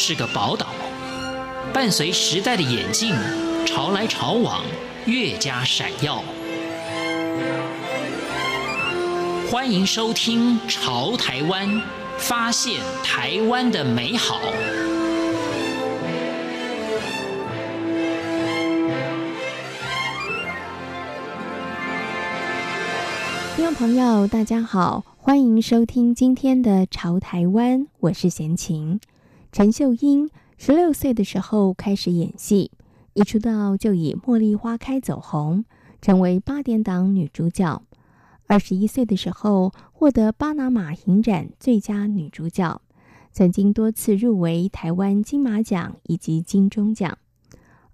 是个宝岛，伴随时代的眼镜，潮来潮往，越加闪耀。欢迎收听《潮台湾》，发现台湾的美好。听众朋友，大家好，欢迎收听今天的《潮台湾》，我是闲情。陈秀英十六岁的时候开始演戏，一出道就以《茉莉花开》走红，成为八点档女主角。二十一岁的时候获得巴拿马影展最佳女主角，曾经多次入围台湾金马奖以及金钟奖。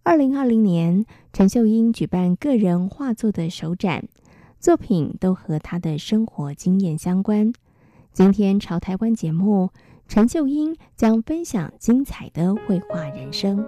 二零二零年，陈秀英举办个人画作的首展。作品都和她的生活经验相关。今天潮台湾节目，陈秀英将分享精彩的绘画人生。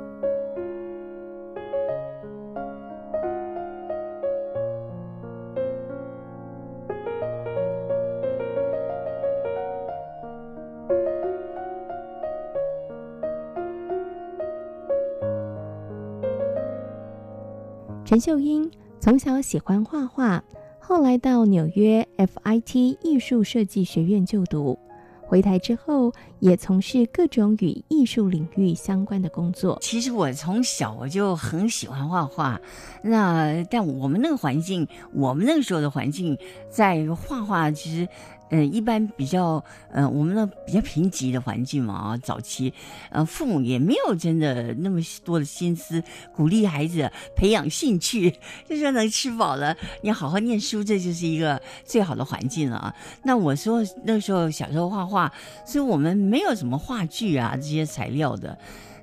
陈秀英从小喜欢画画。后来到纽约 FIT 艺术设计学院就读，回台之后也从事各种与艺术领域相关的工作。其实我从小我就很喜欢画画，那但我们那个环境，我们那个时候的环境，在画画其实。嗯，一般比较，嗯，我们那比较贫瘠的环境嘛，啊，早期，呃，父母也没有真的那么多的心思鼓励孩子培养兴趣，就说能吃饱了，你好好念书，这就是一个最好的环境了啊。那我说那时候小时候画画，所以我们没有什么画具啊这些材料的。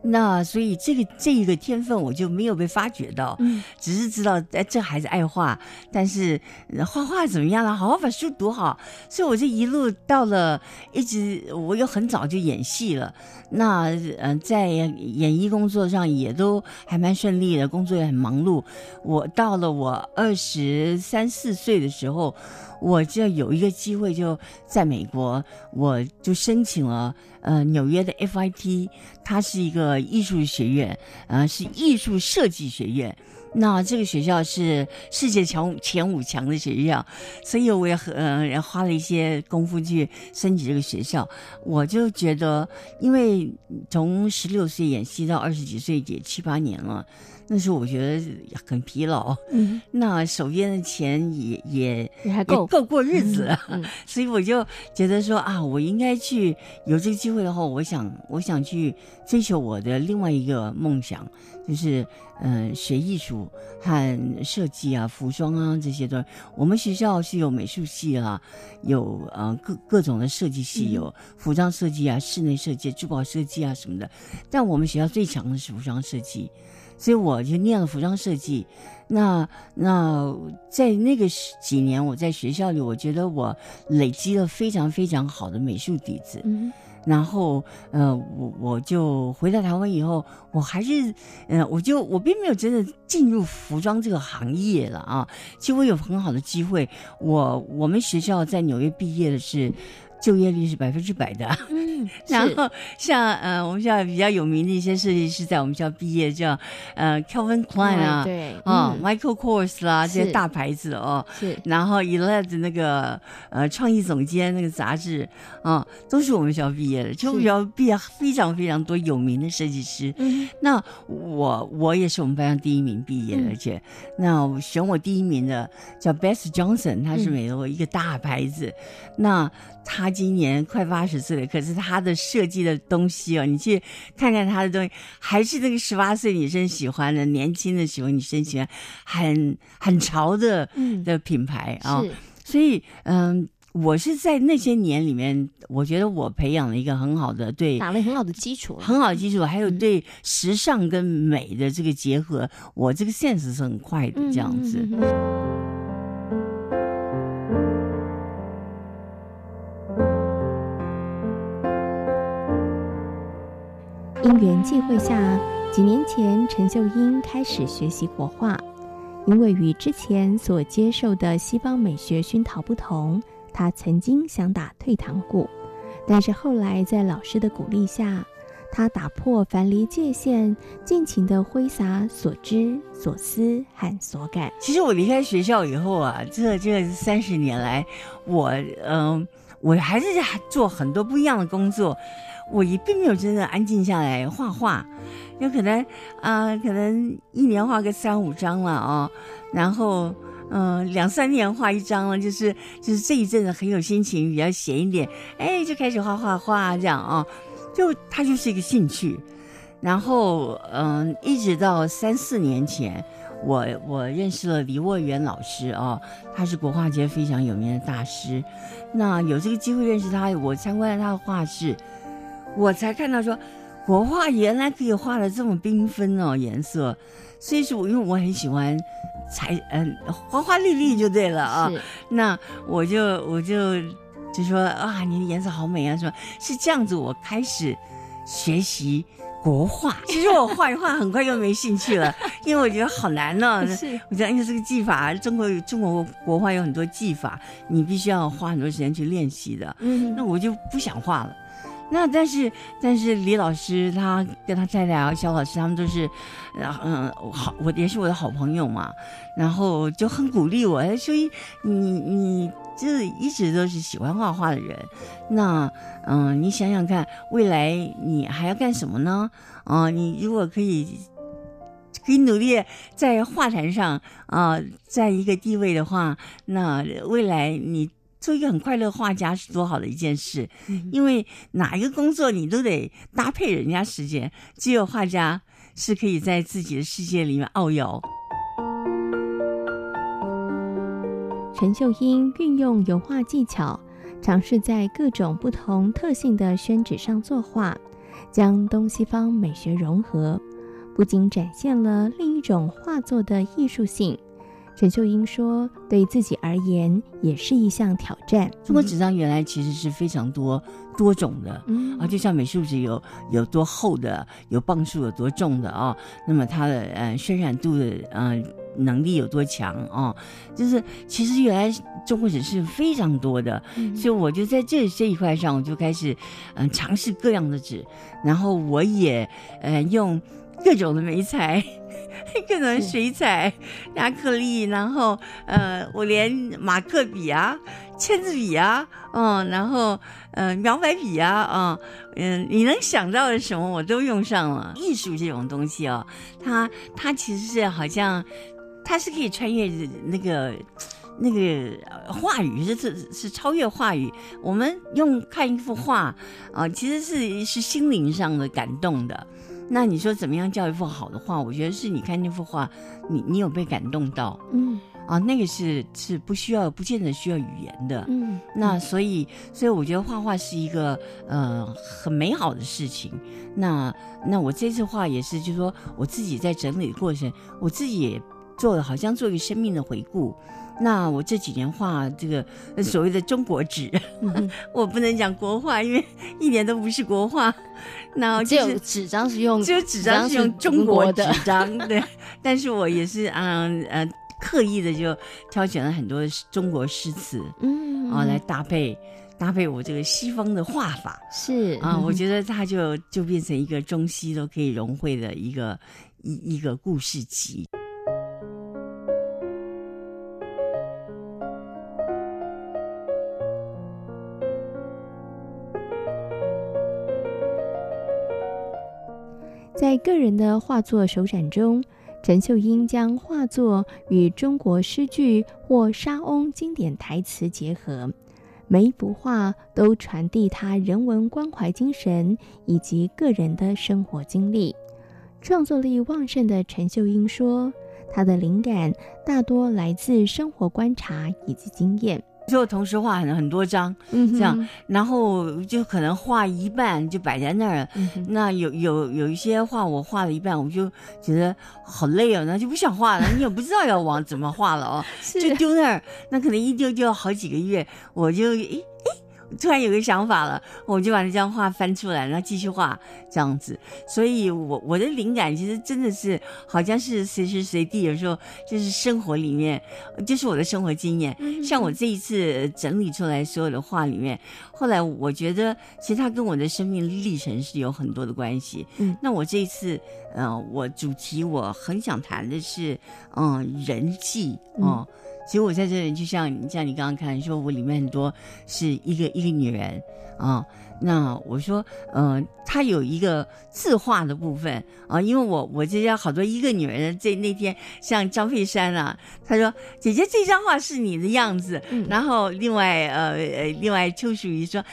那所以这个这一个天分我就没有被发掘到，嗯，只是知道哎，这孩子爱画，但是画画怎么样了？好好把书读好。所以我这一路到了，一直我又很早就演戏了。那嗯，在演艺工作上也都还蛮顺利的，工作也很忙碌。我到了我二十三四岁的时候。我就有一个机会，就在美国，我就申请了呃纽约的 FIT，它是一个艺术学院，呃是艺术设计学院。那这个学校是世界前前五强的学校，所以我也很呃花了一些功夫去申请这个学校。我就觉得，因为从十六岁演戏到二十几岁，也七八年了。那时候我觉得很疲劳，嗯，那手边的钱也也也还够够过日子，嗯嗯，所以我就觉得说啊，我应该去有这个机会的话，我想我想去追求我的另外一个梦想，就是嗯、呃、学艺术和设计啊，服装啊这些的。我们学校是有美术系啊，有呃各各种的设计系，有服装设计啊、室内设计、珠宝设计啊什么的。但我们学校最强的是服装设计。所以我就念了服装设计，那那在那个几年，我在学校里，我觉得我累积了非常非常好的美术底子。嗯，然后呃，我我就回到台湾以后，我还是呃，我就我并没有真的进入服装这个行业了啊。其实我有很好的机会，我我们学校在纽约毕业的是。就业率是百分之百的，嗯，然后像呃，我们学校比较有名的一些设计师在我们学校毕业，叫呃，Calvin Klein 啊，对，啊、嗯、Michael Kors 啦，这些大牌子哦，是，然后 Elite 那个呃，创意总监那个杂志啊，都是我们学校毕业的，就我们学校毕业非常非常多有名的设计师。嗯，那我我也是我们班上第一名毕业的，而且那我选我第一名的叫 Best Johnson，他是美国一个大牌子，嗯、那。他今年快八十岁了，可是他的设计的东西哦，你去看看他的东西，还是那个十八岁女生喜欢的，年轻的喜欢女生喜欢，很很潮的的品牌啊。嗯哦、所以，嗯，我是在那些年里面，我觉得我培养了一个很好的对，打了很好的基础，很好的基础，还有对时尚跟美的这个结合，嗯、我这个 sense 是很快的这样子。嗯嗯因缘际会下，几年前陈秀英开始学习国画。因为与之前所接受的西方美学熏陶不同，她曾经想打退堂鼓。但是后来在老师的鼓励下，她打破樊篱界限，尽情地挥洒所知、所思和所感。其实我离开学校以后啊，这这三十年来，我嗯、我还是做很多不一样的工作，我也并没有真的安静下来画画。有可能啊、可能一年画个三五张了啊、哦，然后嗯、两三年画一张了，就是就是这一阵子很有心情，比较闲一点，哎，就开始画画画这样啊。哦就他就是一个兴趣，然后嗯，一直到三四年前，我我认识了李沃元老师啊，他是国画界非常有名的大师。那有这个机会认识他，我参观了他的画室，我才看到说国画原来可以画的这么缤纷哦，颜色。所以说我因为我很喜欢彩嗯花花绿绿就对了啊，是那我就我就。就说啊，你的颜色好美啊！说是这样子，我开始学习国画。其实我画一画，很快就没兴趣了，因为我觉得好难呢、哦。是，我觉得因为这个技法，中国有中国国画有很多技法，你必须要花很多时间去练习的。嗯，那我就不想画了。那但是但是李老师他跟他太太啊，肖老师他们都是，嗯好，我也是我的好朋友嘛，然后就很鼓励我，所以你你。就一直都是喜欢画画的人，那嗯，你想想看，未来你还要干什么呢？啊、嗯，你如果可以可以努力在画坛上啊、呃，在一个地位的话，那未来你做一个很快乐画家是多好的一件事。因为哪一个工作你都得搭配人家时间，只有画家是可以在自己的世界里面遨游。陈秀英运用油画技巧，尝试在各种不同特性的宣纸上作画，将东西方美学融合，不仅展现了另一种画作的艺术性。陈秀英说：“对自己而言，也是一项挑战。中国纸张原来其实是非常多多种的，嗯啊，就像美术纸有有多厚的，有磅数有多重的啊，那么它的呃渲染度的呃。”能力有多强啊？就是其实原来中国纸是非常多的，嗯、所以我就在这这一块上，我就开始嗯尝试各样的纸，然后我也呃用各种的媒材，各种的水彩、亚克力，然后呃我连马克笔啊、签字笔啊，嗯，然后呃描白笔啊，嗯嗯，你能想到的什么我都用上了。艺术这种东西哦，它它其实是好像。它是可以穿越那个那个话语，是是是超越话语。我们用看一幅画啊、呃，其实是是心灵上的感动的。那你说怎么样叫一幅好的画？我觉得是你看那幅画，你你有被感动到，嗯啊，那个是是不需要，不见得需要语言的，嗯。那所以所以我觉得画画是一个呃很美好的事情。那那我这次画也是，就是说我自己在整理的过程，我自己也。做了好像做一个生命的回顾。那我这几年画这个所谓的中国纸，嗯、我不能讲国画，因为一点都不是国画。那只有纸张是用，只有纸张是用中国纸张，对。但是我也是嗯呃刻意的就挑选了很多中国诗词，嗯。啊来搭配搭配我这个西方的画法，是。啊，我觉得它就就变成一个中西都可以融汇的一个一一个故事集。在个人的画作首展中，陈秀英将画作与中国诗句或莎翁经典台词结合，每一幅画都传递她人文关怀精神以及个人的生活经历。创作力旺盛的陈秀英说：“她的灵感大多来自生活观察以及经验。”就同时画很很多张，嗯，这样，然后就可能画一半就摆在那儿。嗯、那有有有一些画我画了一半，我就觉得好累哦，那就不想画了。你也不知道要往怎么画了哦，就丢那儿。那可能一丢就要好几个月，我就诶诶，突然有个想法了，我就把那张画翻出来，然后继续画这样子。所以我我的灵感其实真的是好像是随时随地，有时候就是生活里面，就是我的生活经验。像我这一次整理出来所有的画里面，后来我觉得其实它跟我的生命历程是有很多的关系。嗯，那我这一次，嗯、呃，我主题我很想谈的是，嗯、呃，人际哦。嗯其实我在这里，就像像你刚刚看，说我里面很多是一个一个女人啊。那我说，嗯、呃，她有一个字画的部分啊，因为我我这家好多一个女人。这那天像张佩珊啊，她说姐姐这张画是你的样子，嗯、然后另外呃呃另外邱淑怡说啊，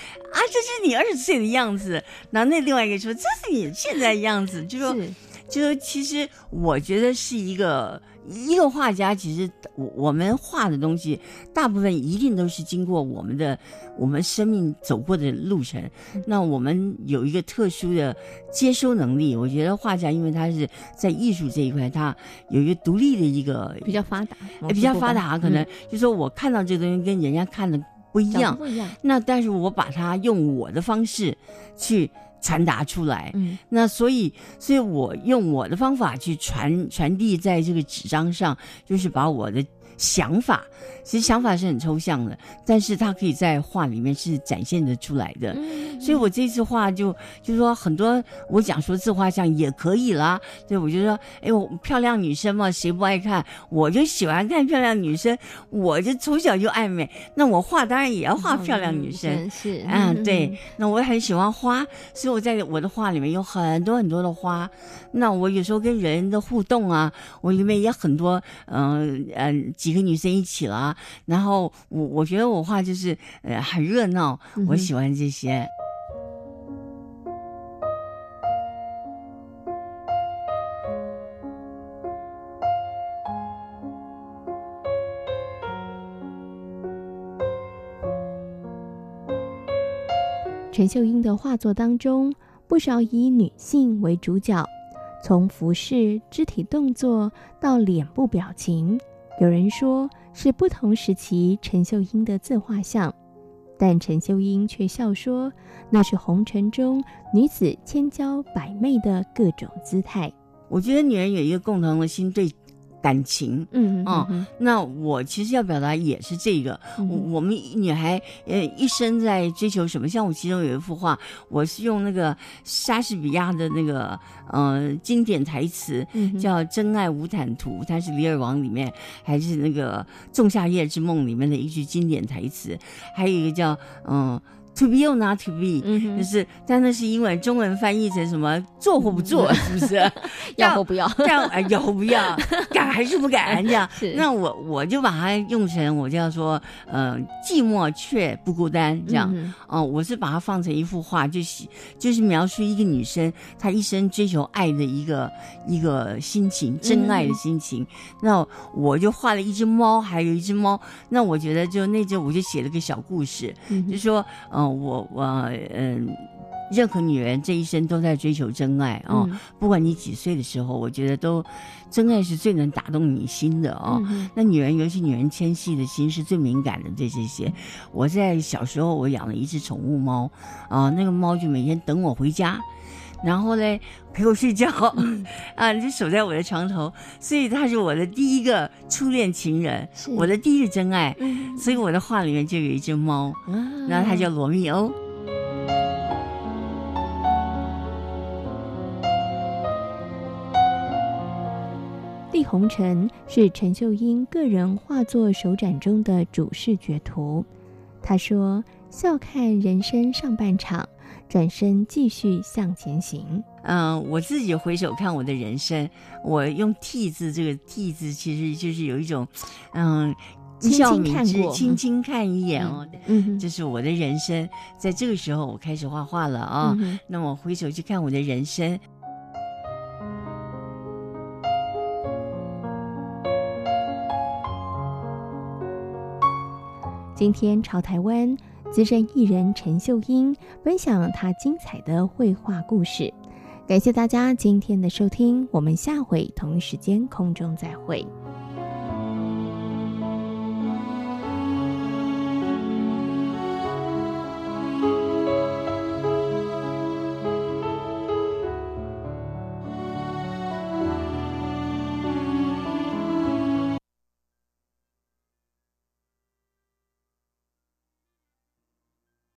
这是你二十岁的样子，然后那另外一个说这是你现在的样子，就说是就说其实我觉得是一个。一个画家，其实我我们画的东西，大部分一定都是经过我们的我们生命走过的路程。那我们有一个特殊的接收能力。我觉得画家，因为他是在艺术这一块，他有一个独立的一个比较发达，比较发达，可能就是说我看到这东西跟人家看的不一样，不一样。那但是我把它用我的方式去。传达出来，嗯，那所以，所以我用我的方法去传传递在这个纸张上，就是把我的。想法其实想法是很抽象的，但是它可以在画里面是展现的出来的。嗯、所以我这次画就就说很多，我讲说自画像也可以啦。对，我就说，哎，我漂亮女生嘛，谁不爱看？我就喜欢看漂亮女生，我就从小就爱美。那我画当然也要画漂亮女生，嗯、是啊，对。那我很喜欢花，所以我在我的画里面有很多很多的花。那我有时候跟人的互动啊，我里面也很多，嗯、呃、嗯。呃几个女生一起了，然后我我觉得我画就是呃很热闹，我喜欢这些。陈秀英的画作当中，不少以女性为主角，从服饰、肢体动作到脸部表情。有人说是不同时期陈秀英的自画像，但陈秀英却笑说那是红尘中女子千娇百媚的各种姿态。我觉得女人有一个共同的心，对。感情，嗯啊、嗯哦，那我其实要表达也是这个，嗯、我们女孩呃一生在追求什么？像我其中有一幅画，我是用那个莎士比亚的那个呃经典台词，叫《真爱无坦途》，它是《李尔王》里面，还是那个《仲夏夜之梦》里面的一句经典台词，还有一个叫嗯。呃 To be or not to be，嗯，就是，但那是英文，中文翻译成什么？做或不做，是不是？要或不要？这样啊，要或不要？敢还是不敢？这样。那我我就把它用成我叫说，呃，寂寞却不孤单，这样。哦、嗯呃，我是把它放成一幅画，就是就是描述一个女生她一生追求爱的一个一个心情，真爱的心情。嗯、那我就画了一只猫，还有一只猫。那我觉得就那只我就写了个小故事，嗯、就说，嗯、呃。我我嗯，任何女人这一生都在追求真爱啊、哦！嗯、不管你几岁的时候，我觉得都真爱是最能打动你心的哦。嗯、那女人，尤其女人纤细的心是最敏感的。对这些，我在小时候我养了一只宠物猫啊，那个猫就每天等我回家，然后嘞陪我睡觉、嗯、啊，就守在我的床头，所以他是我的第一个初恋情人，我的第一个真爱。嗯、所以我的画里面就有一只猫，啊、然后它叫罗密欧。《丽红尘》是陈秀英个人画作首展中的主视觉图。她说：“笑看人生上半场。”转身继续向前行。嗯，我自己回首看我的人生，我用“替”字，这个“替”字其实就是有一种，嗯，轻轻看过，轻轻看一眼哦。嗯，这是我的人生，在这个时候我开始画画了啊。那我回首去看我的人生。今天朝台湾。资深艺人陈秀英分享她精彩的绘画故事，感谢大家今天的收听，我们下回同一时间空中再会。